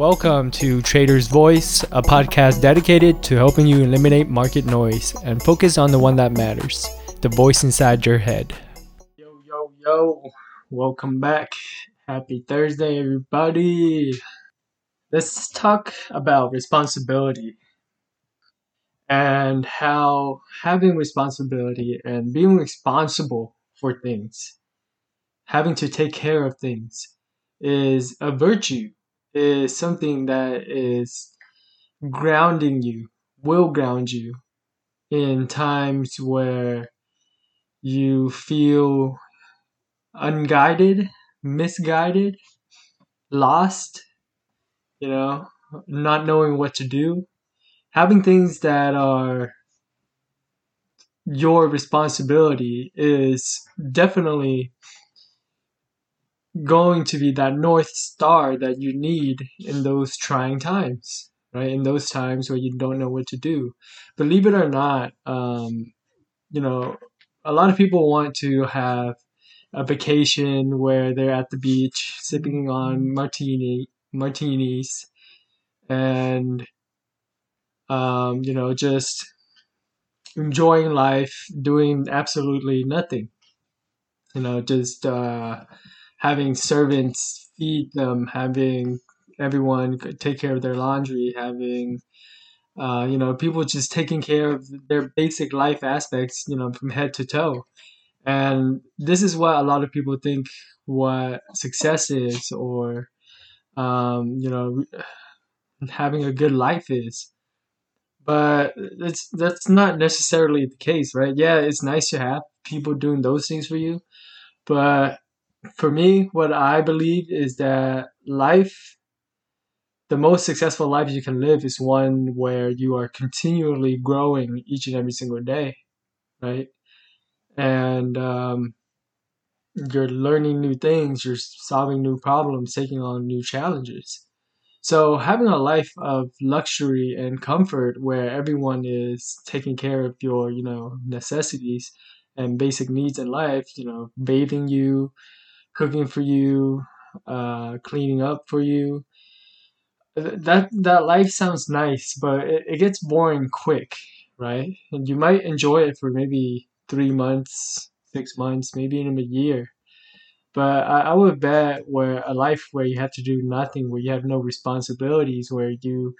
Welcome to Trader's Voice, a podcast dedicated to helping you eliminate market noise and focus on the one that matters the voice inside your head. Yo, yo, yo. Welcome back. Happy Thursday, everybody. Let's talk about responsibility and how having responsibility and being responsible for things, having to take care of things, is a virtue, is something that is grounding you, will ground you in times where you feel unguided, misguided, lost, you know, not knowing what to do. Having things that are your responsibility is definitely going to be that north star that you need in those trying times right? In those times where you don't know what to do. Believe it or not um, you know a lot of people want to have a vacation where they're at the beach sipping on martini martinis and um, you know just enjoying life doing absolutely nothing. You know just uh, having servants feed them, having everyone take care of their laundry, having uh, you know people just taking care of their basic life aspects, you know, from head to toe. And this is what a lot of people think what success is, or um, you know, having a good life is. But it's that's not necessarily the case, right? Yeah, it's nice to have people doing those things for you, but for me, what I believe is that life, the most successful life you can live is one where you are continually growing each and every single day, right? And um, you're learning new things, you're solving new problems, taking on new challenges. So having a life of luxury and comfort where everyone is taking care of your, you know, necessities and basic needs in life, you know, bathing you, cooking for you, uh, cleaning up for you. That that life sounds nice, but it, it gets boring quick, right? And you might enjoy it for maybe three months, six months, maybe even a year. But I, I would bet where a life where you have to do nothing, where you have no responsibilities, where you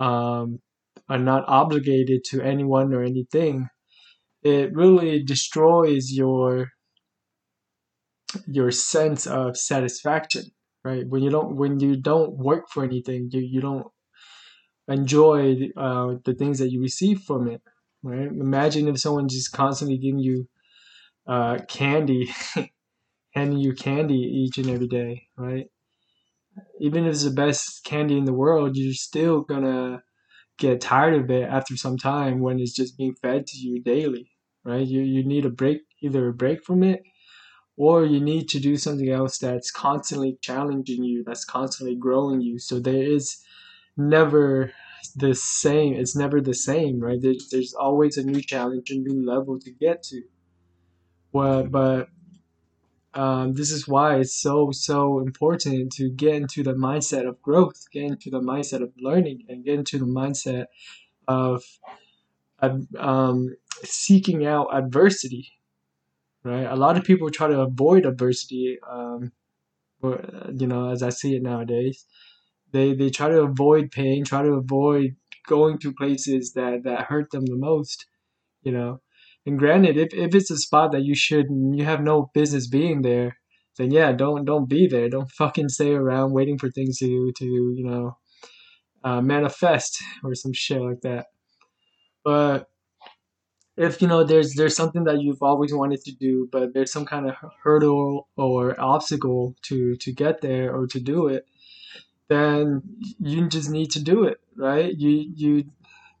um, are not obligated to anyone or anything, it really destroys your your sense of satisfaction right? When you don't when you don't work for anything you, you don't enjoy uh, the things that you receive from it right? Imagine if someone just constantly giving you uh, candy handing you candy each and every day right? Even if it's the best candy in the world you're still gonna get tired of it after some time when it's just being fed to you daily right? You, you need a break either a break from it or you need to do something else that's constantly challenging you, that's constantly growing you. So there is never the same. It's never the same, right? There's, there's always a new challenge, a new level to get to. Well, but um, this is why it's so so important to get into the mindset of growth, get into the mindset of learning, and get into the mindset of um, seeking out adversity right? A lot of people try to avoid adversity, um, or, you know, as I see it nowadays. They, they try to avoid pain, try to avoid going to places that, that hurt them the most, you know. And granted, if, if it's a spot that you should, you have no business being there, then yeah, don't don't be there. Don't fucking stay around waiting for things to to you know uh, manifest or some shit like that. But if you know there's there's something that you've always wanted to do but there's some kind of hurdle or obstacle to to get there or to do it then you just need to do it right? You you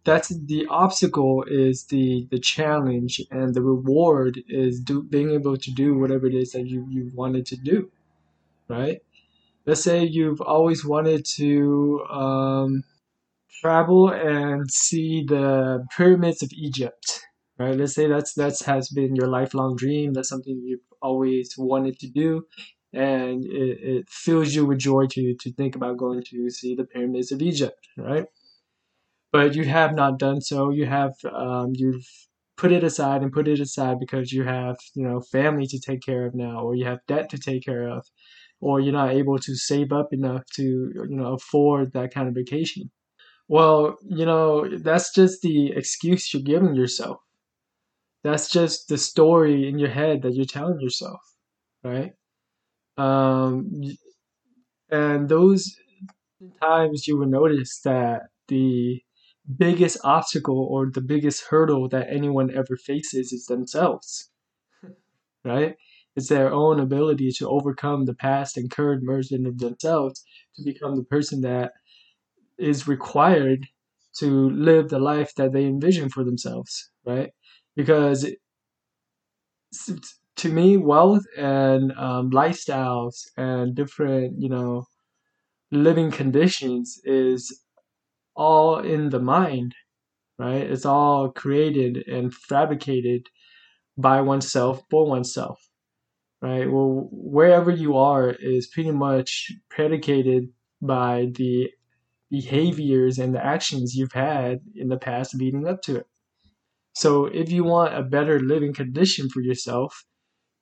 that's the obstacle is the the challenge and the reward is do, being able to do whatever it is that you you wanted to do right? Let's say you've always wanted to um, travel and see the pyramids of egypt right? Let's say that's that's has been your lifelong dream. That's something you've always wanted to do, and it, it fills you with joy to to think about going to see the pyramids of Egypt, right? But you have not done so. You have um, you've put it aside and put it aside because you have you know family to take care of now, or you have debt to take care of, or you're not able to save up enough to you know afford that kind of vacation. Well, you know that's just the excuse you're giving yourself. That's just the story in your head that you're telling yourself, right? Um, and those times you will notice that the biggest obstacle or the biggest hurdle that anyone ever faces is themselves, right? It's their own ability to overcome the past and current version of themselves to become the person that is required to live the life that they envision for themselves, right? Because to me, wealth and um, lifestyles and different, you know, living conditions is all in the mind, right? It's all created and fabricated by oneself for oneself, right? Well, wherever you are is pretty much predicated by the behaviors and the actions you've had in the past leading up to it. So if you want a better living condition for yourself,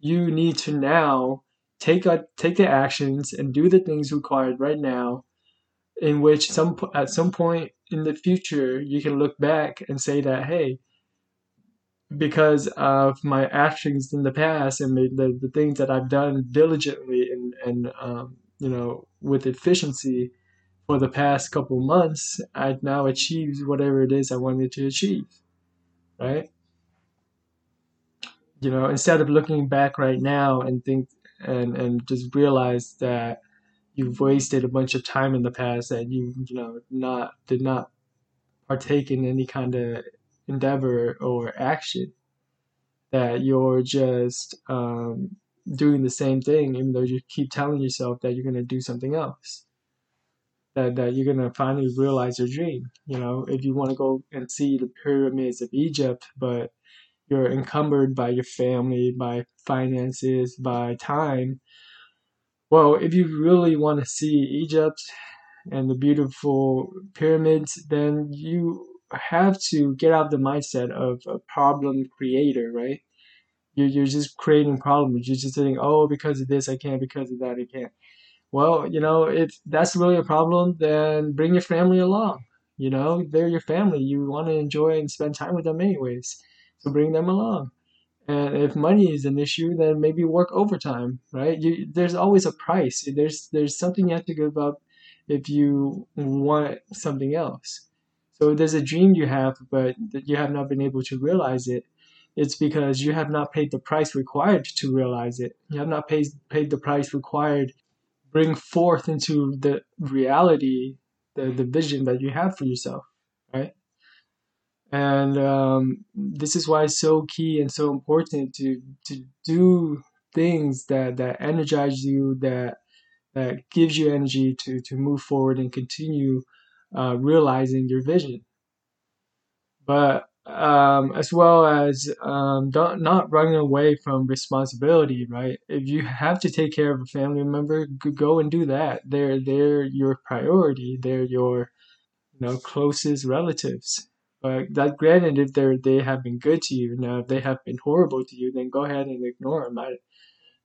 you need to now take a, take the actions and do the things required right now in which some at some point in the future you can look back and say that hey because of my actions in the past and the, the, things that I've done diligently and, and um, you know with efficiency for the past couple months, I've now achieved whatever it is I wanted to achieve, right? You know, instead of looking back right now and think and and just realize that you've wasted a bunch of time in the past that you you know not did not partake in any kind of endeavor or action that you're just um, doing the same thing even though you keep telling yourself that you're going to do something else that, that you're to finally realize your dream you know if you want to go and see the pyramids of egypt but you're encumbered by your family by finances by time well, if you really want to see Egypt and the beautiful pyramids, then you have to get out the mindset of a problem creator, right? You're, you're just creating problems. You're just saying, oh, because of this, I can't, because of that, I can't. Well, you know, if that's really a problem, then bring your family along. You know, they're your family. You want to enjoy and spend time with them anyways. So bring them along. And if money is an issue, then maybe work overtime, right? You, there's always a price. There's there's something you have to give up if you want something else. So there's a dream you have, but you have not been able to realize it. It's because you have not paid the price required to realize it. You have not paid paid the price required bring forth into the reality the, the vision that you have for yourself, right? and um, this is why it's so key and so important to to do things that that energize you that that gives you energy to to move forward and continue uh, realizing your vision but um, as well as um, don't running away from responsibility right if you have to take care of a family member go and do that they're they're your priority they're your you know closest relatives but that granted, if they they have been good to you, now if they have been horrible to you, then go ahead and ignore them. I,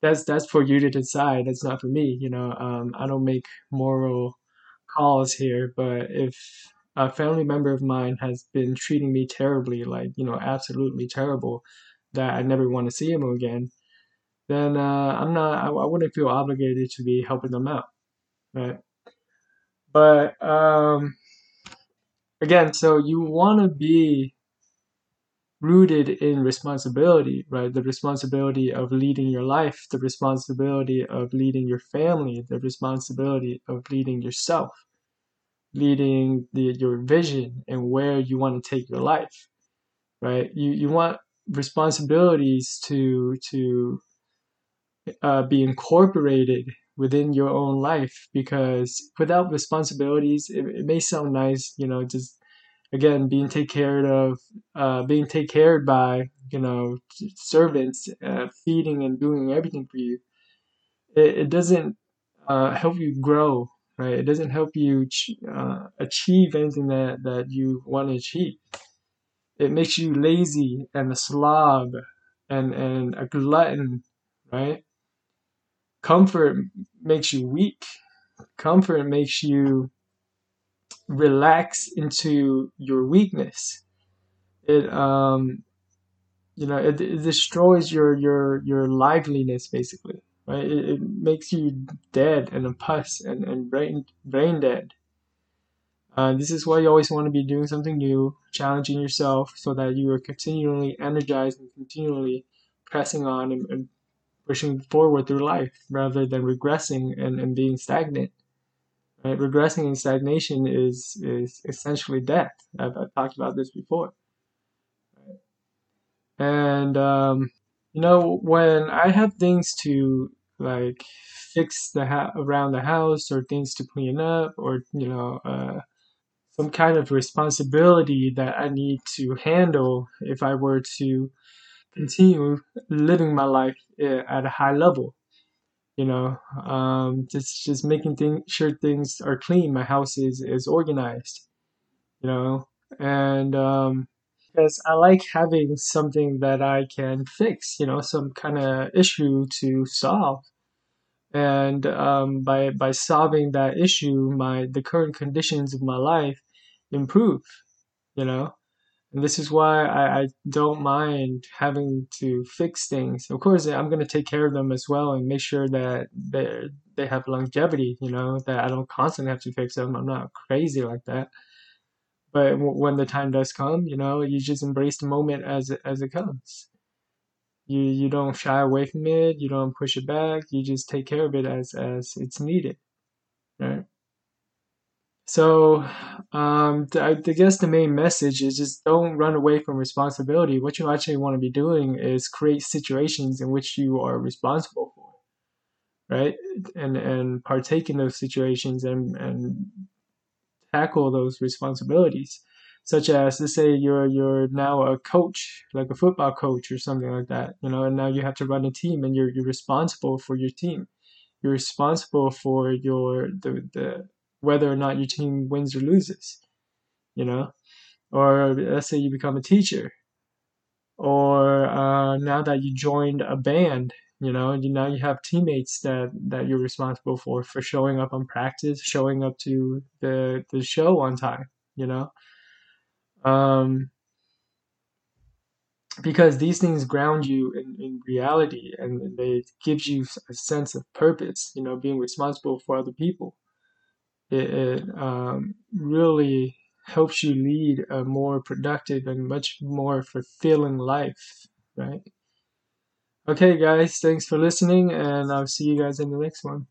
that's that's for you to decide. That's not for me. You know, um, I don't make moral calls here. But if a family member of mine has been treating me terribly, like you know, absolutely terrible, that I never want to see him again, then uh, I'm not. I, I wouldn't feel obligated to be helping them out, right? But um, again, so you want to be rooted in responsibility, right? The responsibility of leading your life, the responsibility of leading your family, the responsibility of leading yourself, leading the, your vision and where you want to take your life, right? You you want responsibilities to to uh, be incorporated within your own life because without responsibilities it, it may sound nice you know just again being take care of uh, being take cared by you know servants uh, feeding and doing everything for you it, it doesn't uh, help you grow, right? It doesn't help you uh, achieve anything that, that you want to achieve. It makes you lazy and a slob and, and a glutton, right? Comfort makes you weak. Comfort makes you relax into your weakness. It um you know it, it destroys your your your liveliness basically right? It, it makes you dead and a pus and, and brain brain dead. Uh, this is why you always want to be doing something new challenging yourself so that you are continually energized and continually pressing on and, and pushing forward through life rather than regressing and, and being stagnant right? Regressing and stagnation is is essentially death. I've, I've talked about this before. And um, you know when I have things to like fix the ha- around the house or things to clean up or you know uh, some kind of responsibility that I need to handle if I were to continue living my life eh, at a high level. You know, um, just just making things sure things are clean. My house is is organized. You know, and um, because I like having something that I can fix, you know, some kind of issue to solve. And um, by by solving that issue, my the current conditions of my life improve, you know. And this is why I, I don't mind having to fix things. Of course, I'm going to take care of them as well and make sure that they they have longevity, you know, that I don't constantly have to fix them. I'm not crazy like that but w- when the time does come, you know, you just embrace the moment as as it comes. You you don't shy away from it. You don't push it back. You just take care of it as as it's needed, right? So, um, I, I guess the main message is just don't run away from responsibility. What you actually want to be doing is create situations in which you are responsible for, right? And and partake in those situations and and tackle those responsibilities such as let's say you're you're now a coach like a football coach or something like that you know and now you have to run a team and you're you're responsible for your team. You're responsible for your the, the whether or not your team wins or loses you know? Or let's say you become a teacher. Or uh, now that you joined a band you know you now you have teammates that that you're responsible for for showing up on practice showing up to the the show on time you know? Um because these things ground you in, in reality and they gives you a sense of purpose you know being responsible for other people. It, it um, really helps you lead a more productive and much more fulfilling life right Okay, guys, thanks for listening, and I'll see you guys in the next one.